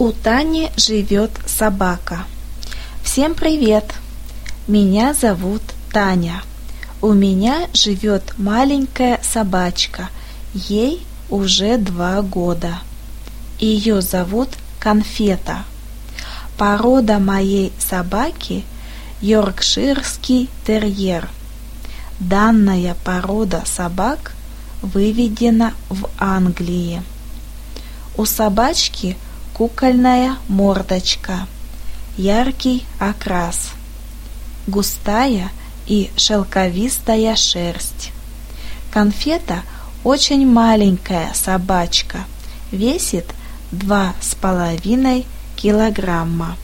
У Тани живет собака. Всем привет! Меня зовут Таня. У меня живет маленькая собачка. Ей уже два года. Ее зовут Конфета. Порода моей собаки – Йоркширский терьер. Данная порода собак выведена в Англии. У собачки кукольная мордочка, яркий окрас, густая и шелковистая шерсть. Конфета очень маленькая собачка, весит два с половиной килограмма.